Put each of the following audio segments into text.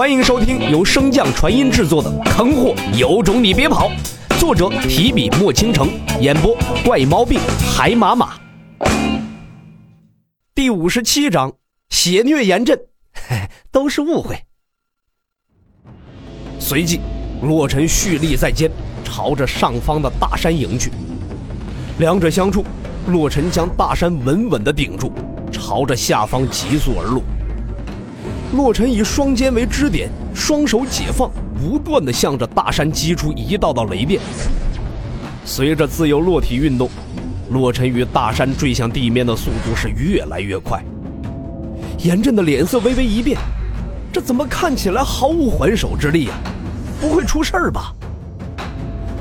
欢迎收听由升降传音制作的《坑货有种你别跑》，作者提笔墨倾城，演播怪毛病海马马。第五十七章：血虐严阵，都是误会。随即，洛尘蓄力在肩，朝着上方的大山迎去。两者相触，洛尘将大山稳稳的顶住，朝着下方急速而落。洛尘以双肩为支点，双手解放，不断的向着大山击出一道道雷电。随着自由落体运动，洛尘与大山坠向地面的速度是越来越快。严震的脸色微微一变，这怎么看起来毫无还手之力啊？不会出事儿吧？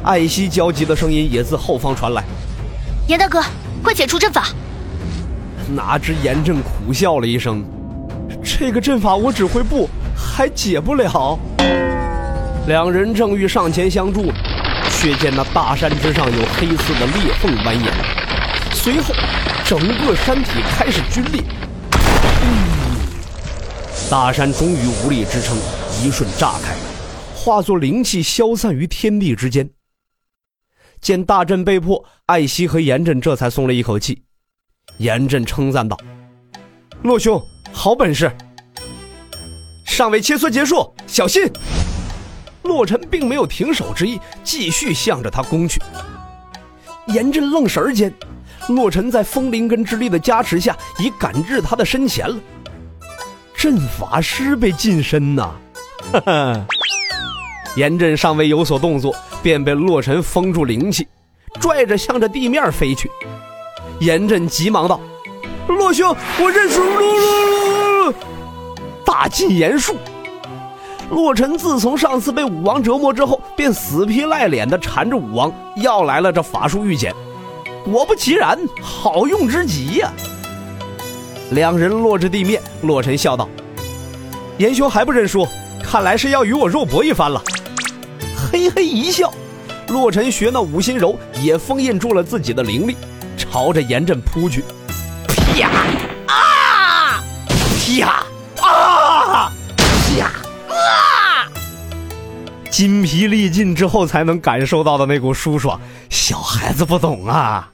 艾希焦急的声音也自后方传来：“严大哥，快解除阵法！”哪知严震苦笑了一声。这个阵法我只会布，还解不了。两人正欲上前相助，却见那大山之上有黑色的裂缝蜿蜒，随后整个山体开始龟裂。大山终于无力支撑，一瞬炸开，化作灵气消散于天地之间。见大阵被破，艾希和严震这才松了一口气。严震称赞道：“洛兄。”好本事！尚未切磋结束，小心！洛尘并没有停手之意，继续向着他攻去。严阵愣神间，洛尘在风灵根之力的加持下，已赶至他的身前了。阵法师被近身呐！哈哈！严阵尚未有所动作，便被洛尘封住灵气，拽着向着地面飞去。严阵急忙道。洛兄，我认输！噜噜噜大禁言术。洛尘自从上次被武王折磨之后，便死皮赖脸的缠着武王要来了这法术玉简。果不其然，好用之极呀！两人落至地面，洛尘笑道：“严兄还不认输？看来是要与我肉搏一番了。”嘿嘿一笑，洛尘学那五心柔，也封印住了自己的灵力，朝着严阵扑去。啪啊！啪筋疲力尽之后才能感受到的那股舒爽，小孩子不懂啊！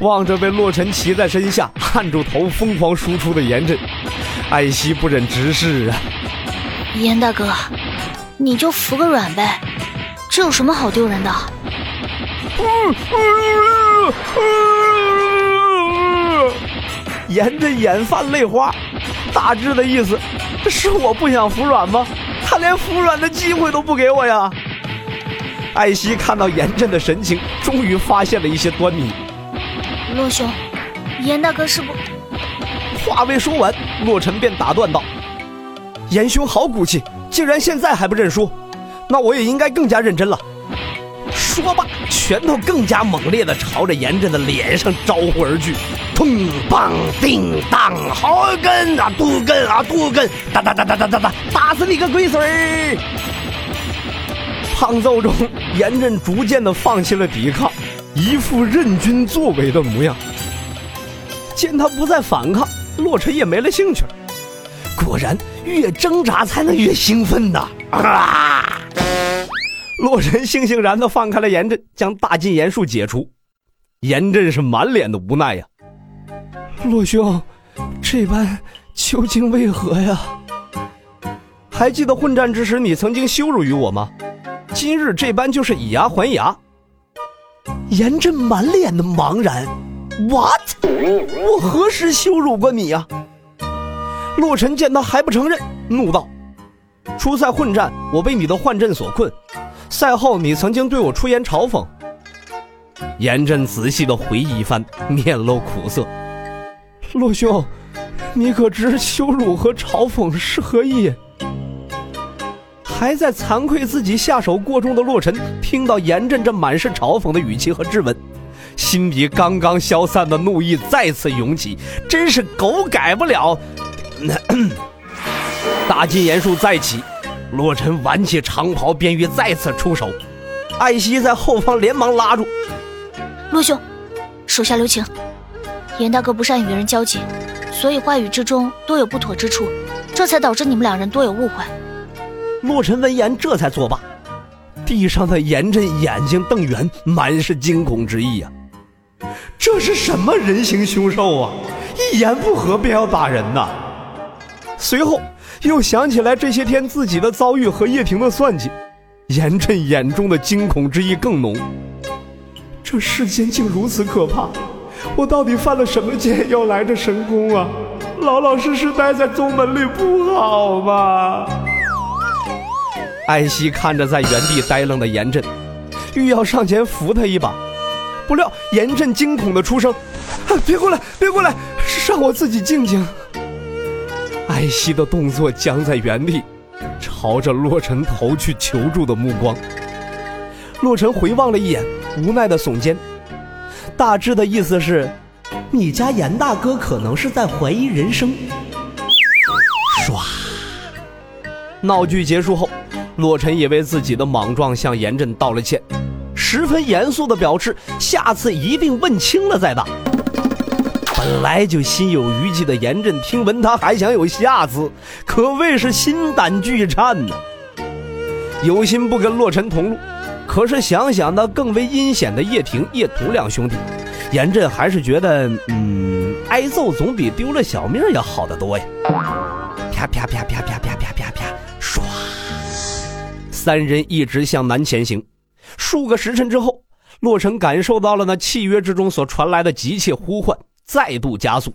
望着被洛尘骑在身下，按住头疯狂输出的严震，艾希不忍直视啊！严大哥，你就服个软呗，这有什么好丢人的？严震眼泛泪花，大致的意思是我不想服软吗？他连服软的机会都不给我呀！艾希看到严震的神情，终于发现了一些端倪。洛兄，严大哥是不……话未说完，洛尘便打断道：“严兄好骨气，竟然现在还不认输，那我也应该更加认真了。”说罢，拳头更加猛烈地朝着严震的脸上招呼而去。砰棒叮当，好根啊，杜根啊，杜根，哒哒哒哒哒哒哒，打死你个龟孙儿！胖揍中，严震逐渐的放弃了抵抗，一副任君作为的模样。见他不再反抗，洛尘也没了兴趣。果然，越挣扎才能越兴奋呐！啊！洛尘悻悻然的放开了严震，将大禁言术解除。严震是满脸的无奈呀。洛兄，这般究竟为何呀？还记得混战之时你曾经羞辱于我吗？今日这般就是以牙还牙。严震满脸的茫然。What？我何时羞辱过你呀？洛尘见他还不承认，怒道：“初赛混战，我被你的幻阵所困。”赛后，你曾经对我出言嘲讽。严震仔细的回忆一番，面露苦涩。洛兄，你可知羞辱和嘲讽是何意？还在惭愧自己下手过重的洛尘，听到严震这满是嘲讽的语气和质问，心底刚刚消散的怒意再次涌起，真是狗改不了。大禁言术再起。洛尘挽起长袍，便欲再次出手。艾希在后方连忙拉住：“洛兄，手下留情。严大哥不善与人交际，所以话语之中多有不妥之处，这才导致你们两人多有误会。洛尘闻言这才作罢。地上的严震眼睛瞪圆，满是惊恐之意呀。这是什么人形凶兽啊！一言不合便要打人呐！随后又想起来这些天自己的遭遇和叶婷的算计，严震眼中的惊恐之意更浓。这世间竟如此可怕！我到底犯了什么戒要来这神宫啊？老老实实待在宗门里不好吗？艾希看着在原地呆愣的严震，欲要上前扶他一把，不料严震惊恐的出声：“别过来，别过来，让我自己静静。”艾希的动作僵在原地，朝着洛尘投去求助的目光。洛尘回望了一眼，无奈的耸肩，大致的意思是：“你家严大哥可能是在怀疑人生。”唰，闹剧结束后。洛尘也为自己的莽撞向严震道了歉，十分严肃的表示下次一定问清了再打。本来就心有余悸的严震听闻他还想有下次，可谓是心胆俱颤呢。有心不跟洛尘同路，可是想想那更为阴险的叶婷、叶童两兄弟，严震还是觉得，嗯，挨揍总比丢了小命要好得多呀。啪啪啪啪啪啪啪啪啪，唰。三人一直向南前行，数个时辰之后，洛尘感受到了那契约之中所传来的急切呼唤，再度加速。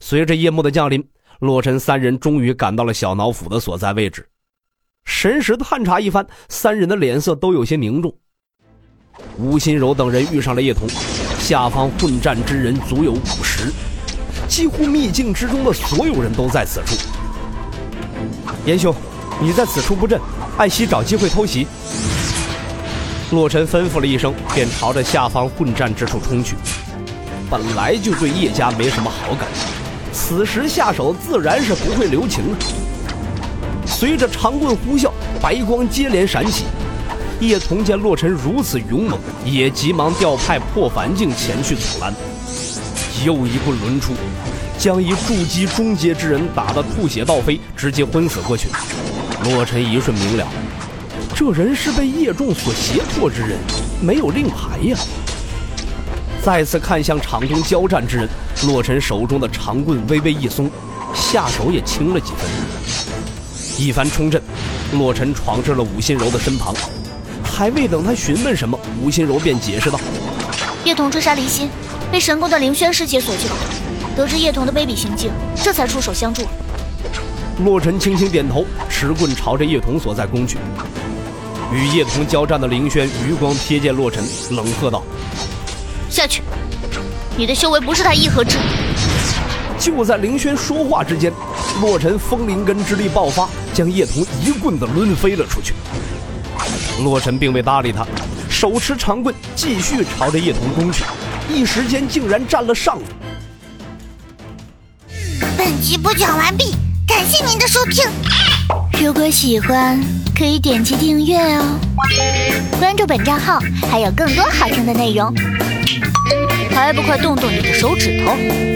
随着夜幕的降临，洛尘三人终于赶到了小脑府的所在位置。神识探查一番，三人的脸色都有些凝重。吴心柔等人遇上了叶童，下方混战之人足有五十，几乎秘境之中的所有人都在此处。严兄，你在此处布阵。艾希找机会偷袭，洛尘吩咐了一声，便朝着下方混战之处冲去。本来就对叶家没什么好感，此时下手自然是不会留情的。随着长棍呼啸，白光接连闪起。叶童见洛尘如此勇猛，也急忙调派破凡境前去阻拦。又一棍抡出，将一筑基中阶之人打得吐血倒飞，直接昏死过去。洛尘一瞬明了，这人是被叶仲所胁迫之人，没有令牌呀。再次看向场中交战之人，洛尘手中的长棍微微一松，下手也轻了几分。一番冲阵，洛尘闯至了武心柔的身旁，还未等他询问什么，武心柔便解释道：“叶童追杀离心，被神宫的凌轩师姐所救，得知叶童的卑鄙行径，这才出手相助。”洛尘轻轻点头，持棍朝着叶童所在攻去。与叶童交战的凌轩余光瞥见洛尘，冷喝道：“下去！你的修为不是他一合之。”就在凌轩说话之间，洛尘风灵根之力爆发，将叶童一棍子抡飞了出去。洛尘并未搭理他，手持长棍继续朝着叶童攻去，一时间竟然占了上风。本集播讲完毕。感谢您的收听，如果喜欢可以点击订阅哦，关注本账号还有更多好听的内容，还不快动动你的手指头！